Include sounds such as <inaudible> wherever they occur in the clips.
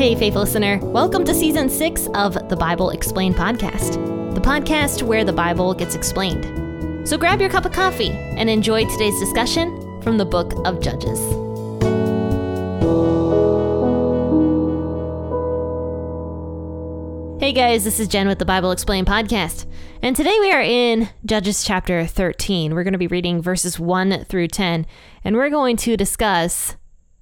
Hey, faith listener. Welcome to season six of the Bible Explained podcast, the podcast where the Bible gets explained. So grab your cup of coffee and enjoy today's discussion from the book of Judges. Hey guys, this is Jenn with the Bible Explained podcast. And today we are in Judges chapter 13. We're going to be reading verses 1 through 10, and we're going to discuss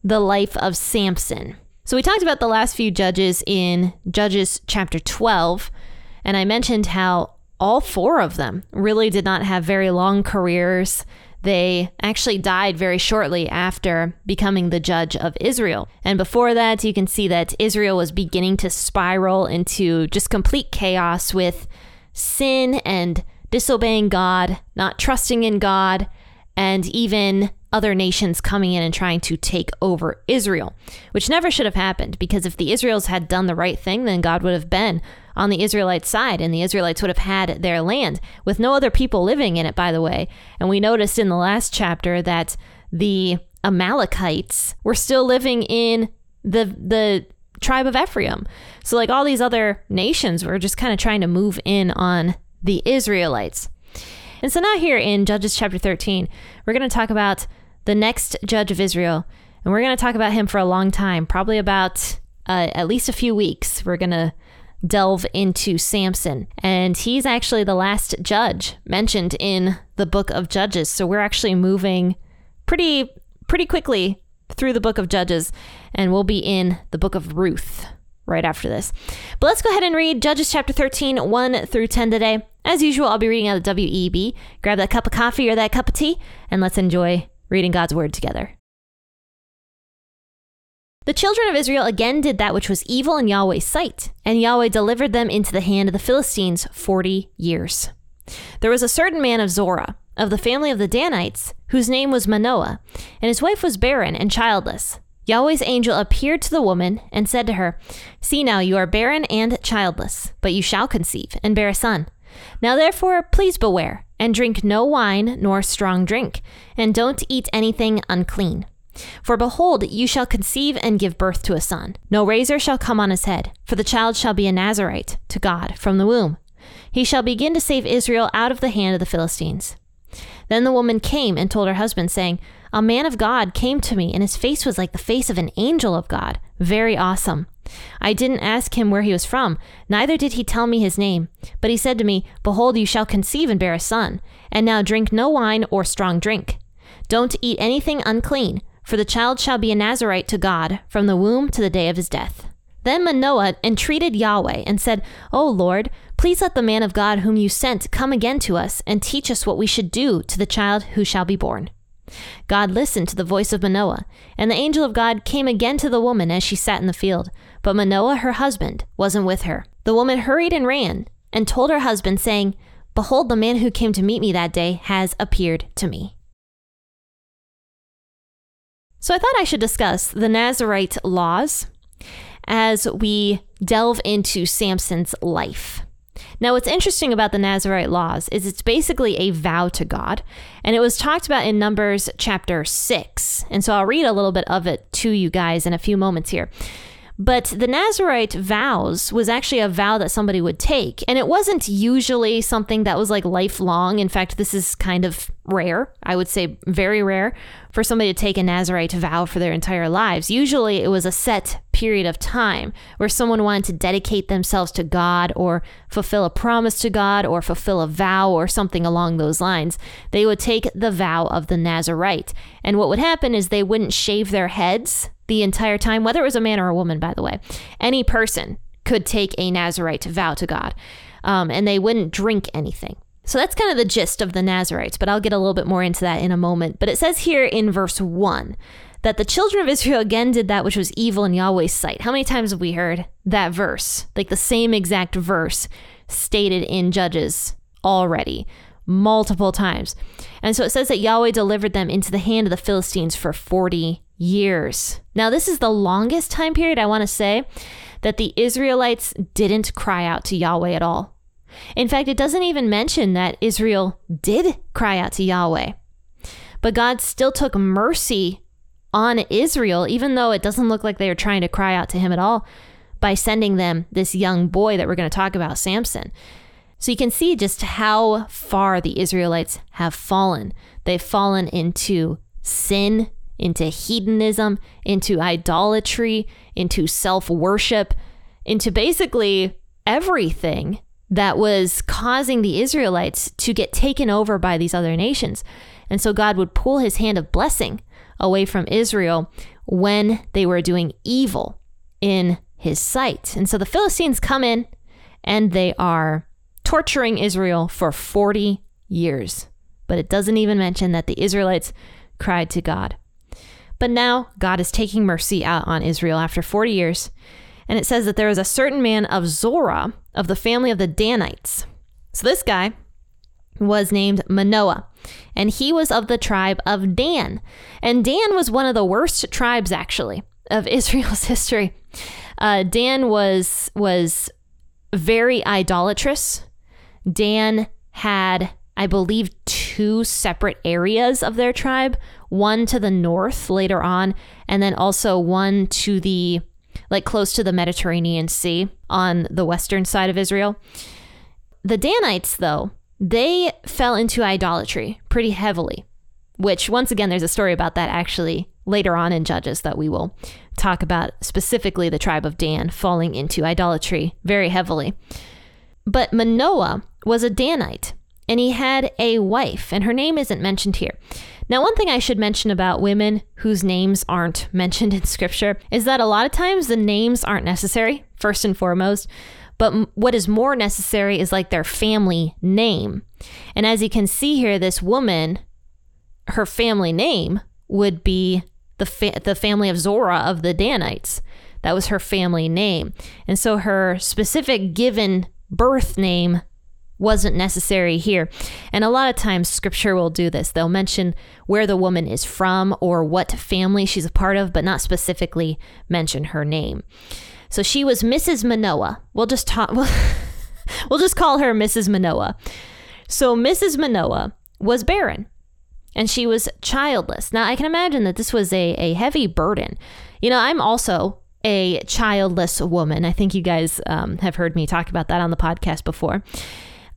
the life of Samson. So we talked about the last few judges in Judges chapter 12, and I mentioned how all four of them really did not have very long careers. They actually died very shortly after becoming the judge of Israel. And before that, you can see that Israel was beginning to spiral into just complete chaos with sin and disobeying God, not trusting in God, and even other nations coming in and trying to take over Israel, which never should have happened because if the Israels had done the right thing, then God would have been on the Israelites' side and the Israelites would have had their land with no other people living in it, by the way. And we noticed in the last chapter that the Amalekites were still living in the the tribe of Ephraim. So like all these other nations were just kind of trying to move in on the Israelites. And so now here in Judges chapter 13, we're going to talk about the next judge of Israel. And we're going to talk about him for a long time, probably about uh, at least a few weeks. We're going to delve into Samson. And he's actually the last judge mentioned in the book of Judges. So we're actually moving pretty pretty quickly through the book of Judges and we'll be in the book of Ruth right after this. But let's go ahead and read Judges chapter 13, 1 through 10 today. As usual, I'll be reading out of WEB. Grab that cup of coffee or that cup of tea and let's enjoy reading God's word together. The children of Israel again did that which was evil in Yahweh's sight, and Yahweh delivered them into the hand of the Philistines forty years. There was a certain man of Zorah, of the family of the Danites, whose name was Manoah, and his wife was barren and childless. Yahweh's angel appeared to the woman and said to her, See now, you are barren and childless, but you shall conceive and bear a son. Now therefore, please beware and drink no wine nor strong drink, and don't eat anything unclean. For behold, you shall conceive and give birth to a son. No razor shall come on his head, for the child shall be a Nazarite to God from the womb. He shall begin to save Israel out of the hand of the Philistines. Then the woman came and told her husband, saying, A man of God came to me, and his face was like the face of an angel of God, very awesome. I didn't ask him where he was from, neither did he tell me his name. But he said to me, Behold, you shall conceive and bear a son. And now drink no wine or strong drink. Don't eat anything unclean, for the child shall be a Nazarite to God from the womb to the day of his death. Then Manoah entreated Yahweh and said, O Lord, please let the man of God whom you sent come again to us and teach us what we should do to the child who shall be born. God listened to the voice of Manoah, and the angel of God came again to the woman as she sat in the field. But Manoah, her husband, wasn't with her. The woman hurried and ran and told her husband, saying, Behold, the man who came to meet me that day has appeared to me. So I thought I should discuss the Nazarite laws as we delve into Samson's life. Now, what's interesting about the Nazarite laws is it's basically a vow to God, and it was talked about in Numbers chapter 6. And so I'll read a little bit of it to you guys in a few moments here. But the Nazarite vows was actually a vow that somebody would take. And it wasn't usually something that was like lifelong. In fact, this is kind of rare. I would say very rare for somebody to take a Nazarite vow for their entire lives. Usually it was a set period of time where someone wanted to dedicate themselves to God or fulfill a promise to God or fulfill a vow or something along those lines. They would take the vow of the Nazarite. And what would happen is they wouldn't shave their heads the entire time, whether it was a man or a woman, by the way. Any person could take a Nazarite vow to God, um, and they wouldn't drink anything. So that's kind of the gist of the Nazarites, but I'll get a little bit more into that in a moment. But it says here in verse 1 that the children of Israel again did that which was evil in Yahweh's sight. How many times have we heard that verse? Like the same exact verse stated in Judges already multiple times. And so it says that Yahweh delivered them into the hand of the Philistines for 40 years. Now, this is the longest time period I want to say that the Israelites didn't cry out to Yahweh at all. In fact, it doesn't even mention that Israel did cry out to Yahweh. But God still took mercy on Israel, even though it doesn't look like they are trying to cry out to him at all, by sending them this young boy that we're going to talk about, Samson. So you can see just how far the Israelites have fallen. They've fallen into sin, into hedonism, into idolatry, into self worship, into basically everything that was causing the Israelites to get taken over by these other nations. And so God would pull his hand of blessing away from Israel when they were doing evil in his sight. And so the Philistines come in and they are torturing Israel for 40 years. But it doesn't even mention that the Israelites cried to God. But now God is taking mercy out on Israel after 40 years. And it says that there was a certain man of Zorah of the family of the Danites. So this guy was named Manoah, and he was of the tribe of Dan. And Dan was one of the worst tribes, actually, of <laughs> Israel's history. Uh, Dan was was very idolatrous. Dan had, I believe, two separate areas of their tribe. One to the north later on, and then also one to the like close to the Mediterranean Sea on the western side of Israel. The Danites, though, they fell into idolatry pretty heavily, which, once again, there's a story about that actually later on in Judges that we will talk about specifically the tribe of Dan falling into idolatry very heavily. But Manoah was a Danite, and he had a wife, and her name isn't mentioned here. Now, one thing I should mention about women whose names aren't <laughs> mentioned in scripture is that a lot of times the names aren't necessary, first and foremost. But what is more necessary is like their family name. And as you can see here, this woman, her family name would be the, fa- the family of Zorah of the Danites. That was her family name. And so her specific given birth name wasn't necessary here. And a lot of times scripture will do this. They'll mention where the woman is from or what family she's a part of, but not specifically mention her name. So she was Mrs. Manoah. We'll just talk. <laughs> We'll, we'll just call her Mrs. Manoah. So Mrs. Manoah was barren, and she was childless. Now I can imagine that this was a a heavy burden. You know, I'm also a childless woman. I think you guys um, have heard me talk about that on the podcast before.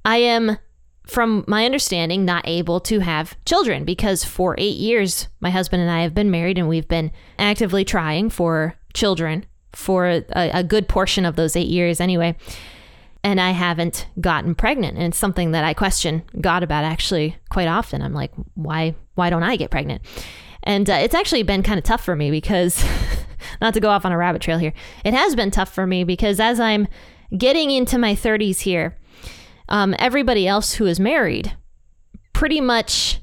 I am from my understanding, not able to have children because for eight years, my husband and I have been married and we've been actively trying for children for a, a good portion of those eight years anyway. And I haven't gotten pregnant. And it's something that I question God about actually quite often. I'm like, why, why don't I get pregnant? And uh, it's actually been kind of tough for me because, <laughs> not to go off on a rabbit trail here, it has been tough for me because as I'm getting into my 30s here, um, everybody else who is married pretty much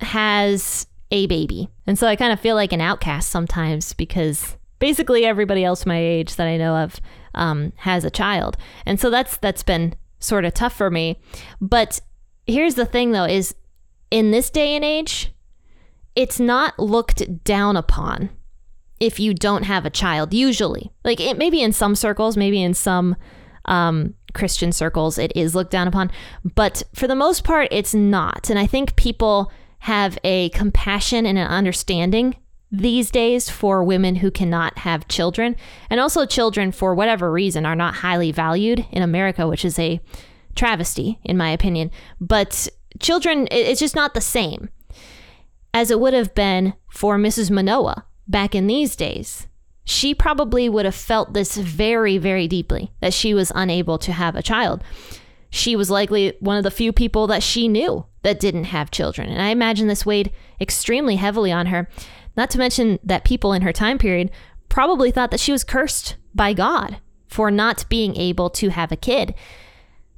has a baby. And so I kind of feel like an outcast sometimes because basically everybody else my age that I know of um, has a child, and so that's that's been sort of tough for me. But here's the thing, though: is in this day and age, it's not looked down upon if you don't have a child. Usually, like it maybe in some circles, maybe in some um, Christian circles, it is looked down upon, but for the most part, it's not. And I think people have a compassion and an understanding these days for women who cannot have children. And also, children, for whatever reason, are not highly valued in America, which is a travesty, in my opinion. But children, it's just not the same as it would have been for Mrs. Manoah back in these days. She probably would have felt this very, very deeply that she was unable to have a child. She was likely one of the few people that she knew that didn't have children. And I imagine this weighed extremely heavily on her. Not to mention that people in her time period probably thought that she was cursed by God for not being able to have a kid.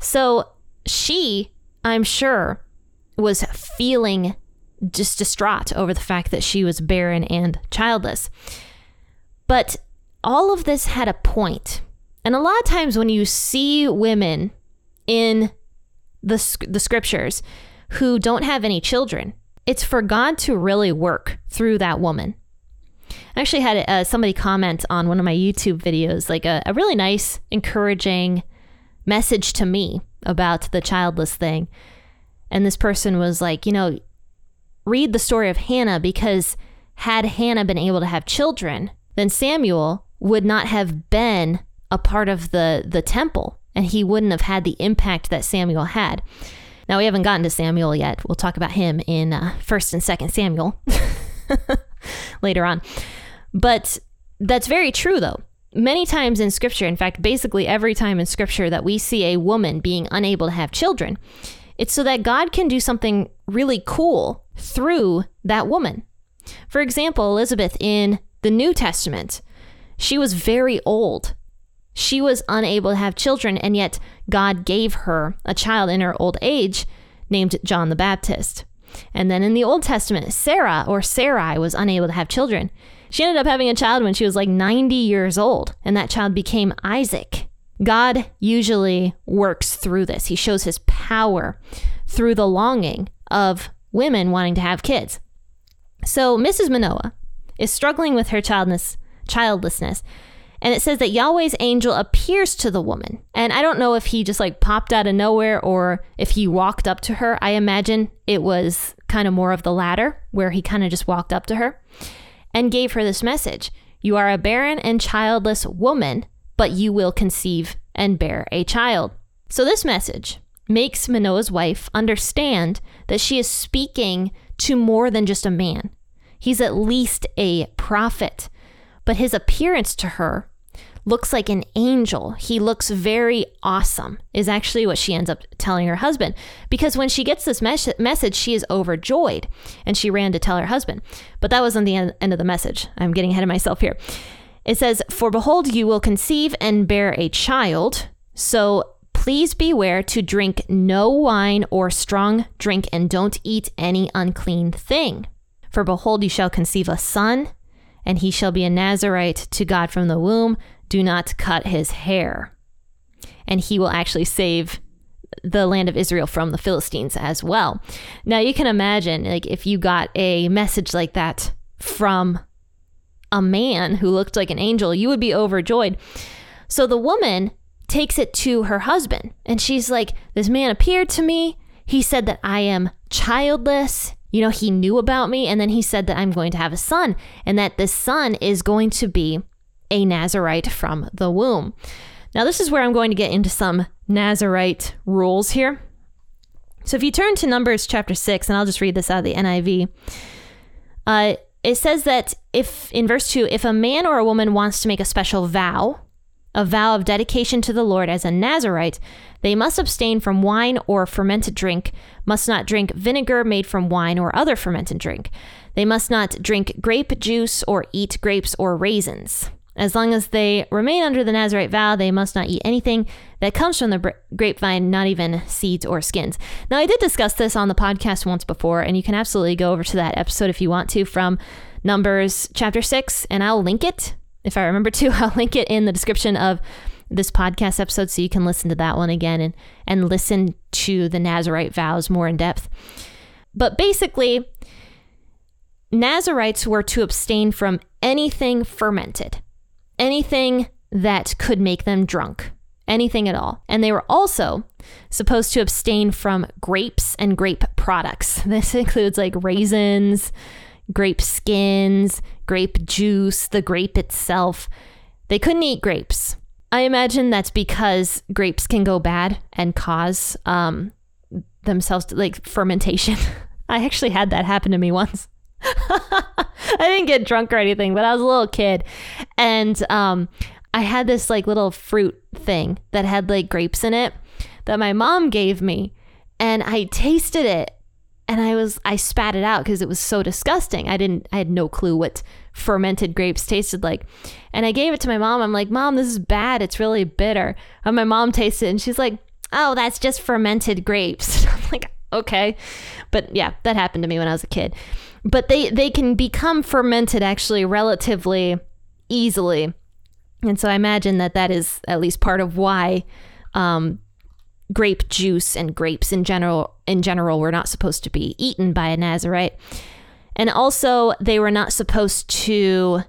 So she, I'm sure, was feeling just distraught over the fact that she was barren and childless. But all of this had a point. And a lot of times when you see women in the, the scriptures who don't have any children, it's for God to really work through that woman. I actually had uh, somebody comment on one of my YouTube videos, like a, a really nice, encouraging message to me about the childless thing. And this person was like, you know, read the story of Hannah because had Hannah been able to have children, then Samuel would not have been a part of the, the temple and he wouldn't have had the impact that Samuel had. Now, we haven't gotten to Samuel yet. We'll talk about him in uh, 1st and 2nd Samuel <laughs> later on. But that's very true, though. Many times in scripture, in fact, basically every time in scripture that we see a woman being unable to have children, it's so that God can do something really cool through that woman. For example, Elizabeth in the New Testament, she was very old. She was unable to have children, and yet God gave her a child in her old age named John the Baptist. And then in the Old Testament, Sarah or Sarai was unable to have children. She ended up having a child when she was like 90 years old, and that child became Isaac. God usually works through this. He shows his power through the longing of women wanting to have kids. So Mrs. Manoah is struggling with her childless, childlessness. And it says that Yahweh's angel appears to the woman. And I don't know if he just like popped out of nowhere or if he walked up to her. I imagine it was kind of more of the latter, where he kind of just walked up to her and gave her this message You are a barren and childless woman, but you will conceive and bear a child. So this message makes Manoah's wife understand that she is speaking to more than just a man. He's at least a prophet, but his appearance to her looks like an angel. He looks very awesome, is actually what she ends up telling her husband. Because when she gets this mes- message, she is overjoyed and she ran to tell her husband. But that wasn't the end, end of the message. I'm getting ahead of myself here. It says, For behold, you will conceive and bear a child. So Please beware to drink no wine or strong drink, and don't eat any unclean thing. For behold, you shall conceive a son, and he shall be a Nazarite to God from the womb. Do not cut his hair. And he will actually save the land of Israel from the Philistines as well. Now you can imagine like if you got a message like that from a man who looked like an angel, you would be overjoyed. So the woman takes it to her husband. And she's like, This man appeared to me. He said that I am childless. You know, he knew about me. And then he said that I'm going to have a son and that this son is going to be a Nazarite from the womb. Now, this is where I'm going to get into some Nazarite rules here. So if you turn to Numbers chapter 6, and I'll just read this out of the NIV, uh, it says that if, in verse 2, if a man or a woman wants to make a special vow, a vow of dedication to the Lord as a Nazarite, they must abstain from wine or fermented drink, must not drink vinegar made from wine or other fermented drink. They must not drink grape juice or eat grapes or raisins. As long as they remain under the Nazarite vow, they must not eat anything that comes from the grapevine, not even seeds or skins. Now, I did discuss this on the podcast once before, and you can absolutely go over to that episode if you want to from Numbers chapter 6, and I'll link it if I remember <laughs> to, I'll link it in the description of this podcast episode so you can listen to that one again and, and listen to the Nazarite vows more in depth. But basically, Nazarites were to abstain from anything fermented, anything that could make them drunk, anything at all. And they were also supposed to abstain from grapes and grape products. <laughs> This includes like raisins, grape skins, grape juice, the grape itself. They couldn't eat grapes. I imagine that's because grapes can go bad and cause um, themselves to, like fermentation. <laughs> I actually had that happen to me once. <laughs> I didn't get drunk or anything, but I was a little kid, and um, I had this like little fruit thing that had like grapes in it that my mom gave me, and I tasted it, and I was I spat it out because it was so disgusting. I didn't I had no clue what fermented grapes tasted like. And I gave it to my mom. I'm like, "Mom, this is bad. It's really bitter." And my mom tasted it and she's like, "Oh, that's just fermented grapes." <laughs> I'm like, "Okay." But yeah, that happened to me when I was a kid. But they they can become fermented actually relatively easily. And so I imagine that that is at least part of why um, grape juice and grapes in general in general were not supposed to be eaten by a Nazarite. And also they were not supposed to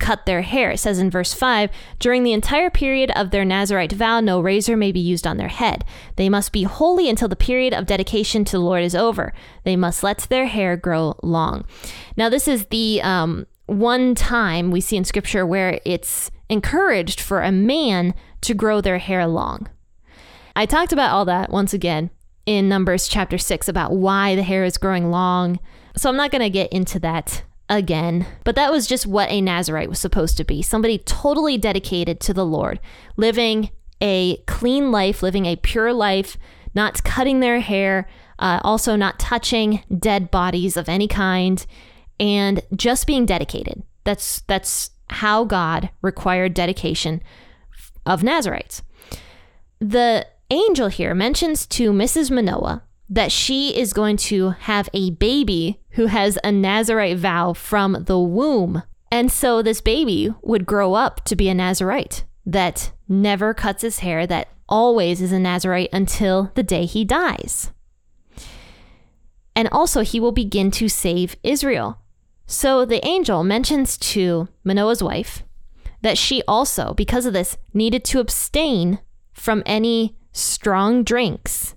cut their hair. It says in verse 5 During the entire period of their Nazarite vow, no razor may be used on their head. They must be holy until the period of dedication to the Lord is over. They must let their hair grow long. Now, this is the um, one time we see in scripture where it's encouraged for a man to grow their hair long. I talked about all that once again in Numbers chapter 6 about why the hair is growing long. So I'm not going to get into that again, but that was just what a Nazarite was supposed to be somebody totally dedicated to the Lord, living a clean life, living a pure life, not cutting their hair, uh, also not touching dead bodies of any kind, and just being dedicated. That's that's how God required dedication of Nazarites. The angel here mentions to Mrs. Manoah that she is going to have a baby who has a Nazarite vow from the womb. And so this baby would grow up to be a Nazarite that never cuts his hair, that always is a Nazarite until the day he dies. And also, he will begin to save Israel. So the angel mentions to Manoah's wife that she also, because of this, needed to abstain from any strong drinks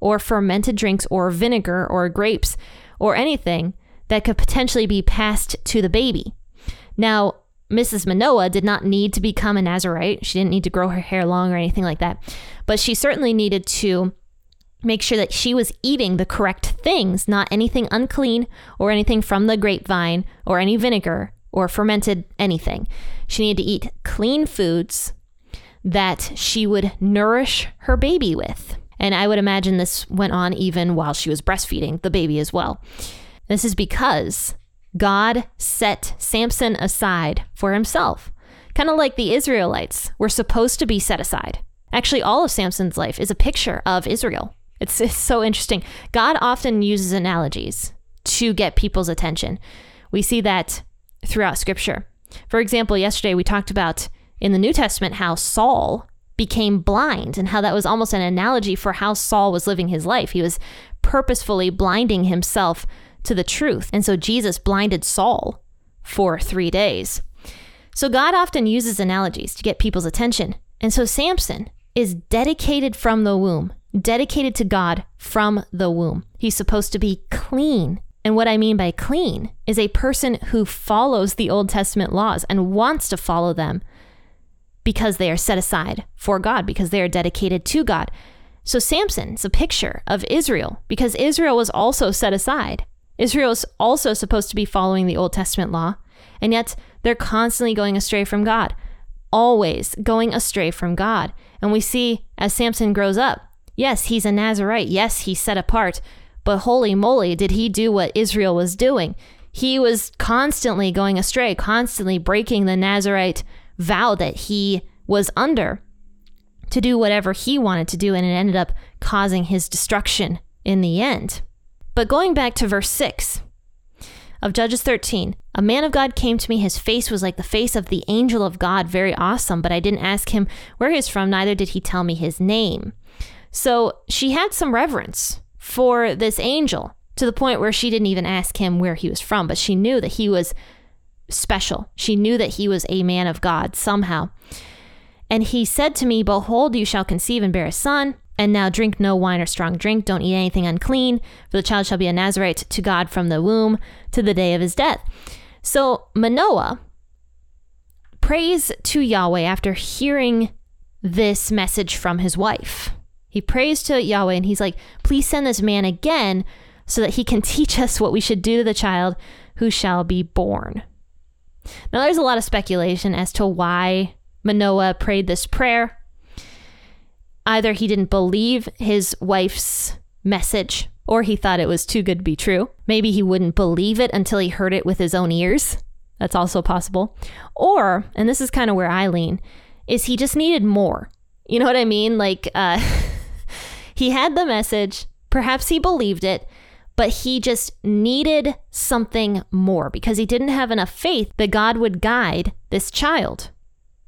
or fermented drinks or vinegar or grapes or anything that could potentially be passed to the baby. Now, Mrs. Manoah did not need to become a Nazarite. She didn't need to grow her hair long or anything like that. But she certainly needed to make sure that she was eating the correct things, not anything unclean or anything from the grapevine or any vinegar or fermented anything. She needed to eat clean foods that she would nourish her baby with. And I would imagine this went on even while she was breastfeeding the baby as well. This is because God set Samson aside for himself, kind of like the Israelites were supposed to be set aside. Actually, all of Samson's life is a picture of Israel. It's, it's so interesting. God often uses analogies to get people's attention. We see that throughout scripture. For example, yesterday we talked about in the New Testament how Saul became blind and how that was almost an analogy for how Saul was living his life. He was purposefully blinding himself to the truth. And so Jesus blinded Saul for three days. So God often uses analogies to get people's attention. And so Samson is dedicated from the womb, dedicated to God from the womb. He's supposed to be clean. And what I mean by clean is a person who follows the Old Testament laws and wants to follow them because they are set aside for God, because they are dedicated to God. So Samson's a picture of Israel because Israel was also set aside. Israel is also supposed to be following the Old Testament law, and yet they're constantly going astray from God, always going astray from God. And we see as Samson grows up, yes, he's a Nazarite, yes, he's set apart, but holy moly, did he do what Israel was doing? He was constantly going astray, constantly breaking the Nazarite vow that he was under to do whatever he wanted to do, and it ended up causing his destruction in the end. But going back to verse 6 of Judges 13, a man of God came to me. His face was like the face of the angel of God, very awesome, but I didn't ask him where he's from, neither did he tell me his name. So she had some reverence for this angel to the point where she didn't even ask him where he was from, but she knew that he was special. She knew that he was a man of God somehow. And he said to me, Behold, you shall conceive and bear a son. And now drink no wine or strong drink. Don't eat anything unclean, for the child shall be a Nazarite to God from the womb to the day of his death. So Manoah prays to Yahweh after hearing this message from his wife. He prays to Yahweh and he's like, Please send this man again so that he can <laughs> teach us what we should do to the child who shall be born. Now, there's a lot of speculation as to why Manoah prayed this prayer. Either he didn't believe his wife's message, or he thought it was too good to be true. Maybe he wouldn't believe it until he heard it with his own ears. That's also possible. Or, and this is kind of where I lean, is he just needed more. You know what I mean? Like, uh, <laughs> he had the message, perhaps he believed it, but he just needed something more because he didn't have enough faith that God would guide this child.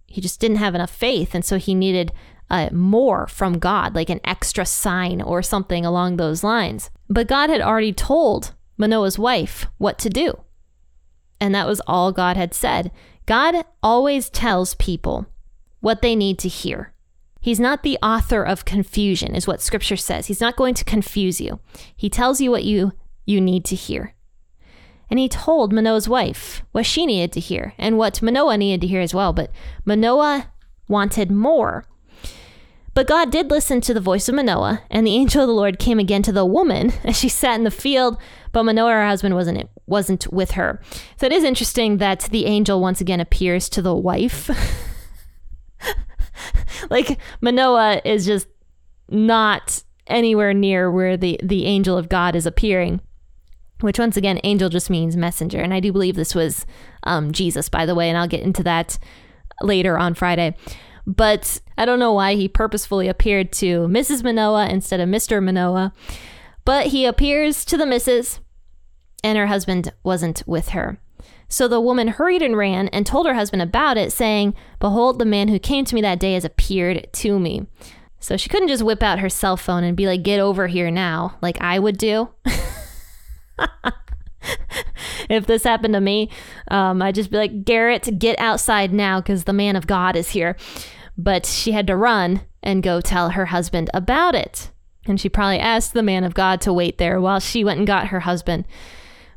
He just didn't have enough faith. And so he needed uh, more from God, like an extra sign or something along those lines. But God had already told Manoah's wife what to do. And that was all God had said. God always tells people what they need to hear. He's not the author of confusion, is what scripture says. He's not going to confuse you. He tells you what you, you need to hear. And he told Manoah's wife what she needed to hear and what Manoah needed to hear as well. But Manoah wanted more. But God did listen to the voice of Manoah, and the angel of the Lord came again to the woman <laughs> as she sat in the field, but Manoah, her husband, wasn't wasn't with her. So it is interesting that the angel once again appears to the wife. <laughs> <laughs> like Manoah is just not anywhere near where the, the angel of God is appearing. Which once again, angel just means messenger. And I do believe this was um, Jesus, by the way, and I'll get into that later on Friday. But I don't know why he purposefully appeared to Mrs. Manoah instead of Mr. Manoah. But he appears to the Mrs., and her husband wasn't with her. So the woman hurried and ran and told her husband about it, saying, Behold, the man who came to me that day has appeared to me. So she couldn't just whip out her cell phone and be like, Get over here now, like I would do. <laughs> if this happened to me, um, I'd just be like, Garrett, get outside now because the man of God is here. But she had to run and go tell her husband about it. And she probably asked the man of God to wait there while she went and got her husband.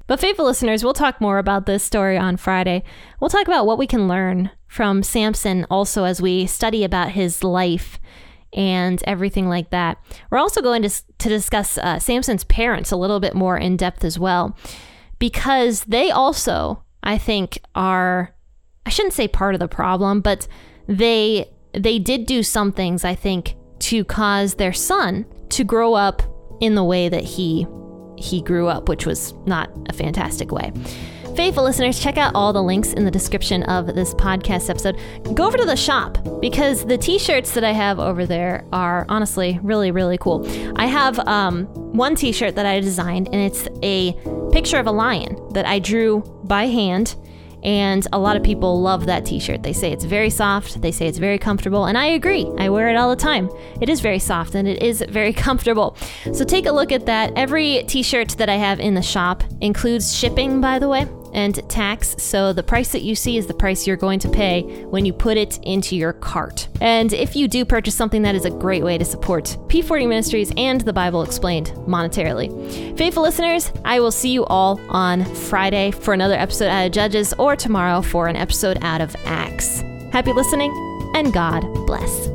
But, faithful listeners, we'll talk more about this story on Friday. We'll talk about what we can learn from Samson also as we study about his life and everything like that. We're also going to, to discuss uh, Samson's parents a little bit more in depth as well, because they also, I think, are, I shouldn't say part of the problem, but they they did do some things I think to cause their son to grow up in the way that he he grew up, which was not a fantastic way. Faithful listeners, check out all the links in the description of this podcast episode. Go over to the shop because the t shirts that I have over there are honestly really, really cool. I have um, one t shirt that I designed, and it's a picture of a lion that I drew by hand and a lot of people love that t shirt. They say it's very soft, they say it's very comfortable, and I agree. I wear it all the time. It is very soft and it is very <laughs> comfortable. So take a look at that. Every t shirt that I have in the shop includes shipping, by the way and tax. So the price that you see is the price you're going to pay when you put it into your cart. And if you do purchase something, that is a great way to support P40 Ministries and the Bible Explained monetarily. Faithful listeners, I will see you all on Friday for another episode out of Judges or tomorrow for an episode out of Acts. Happy listening and God bless.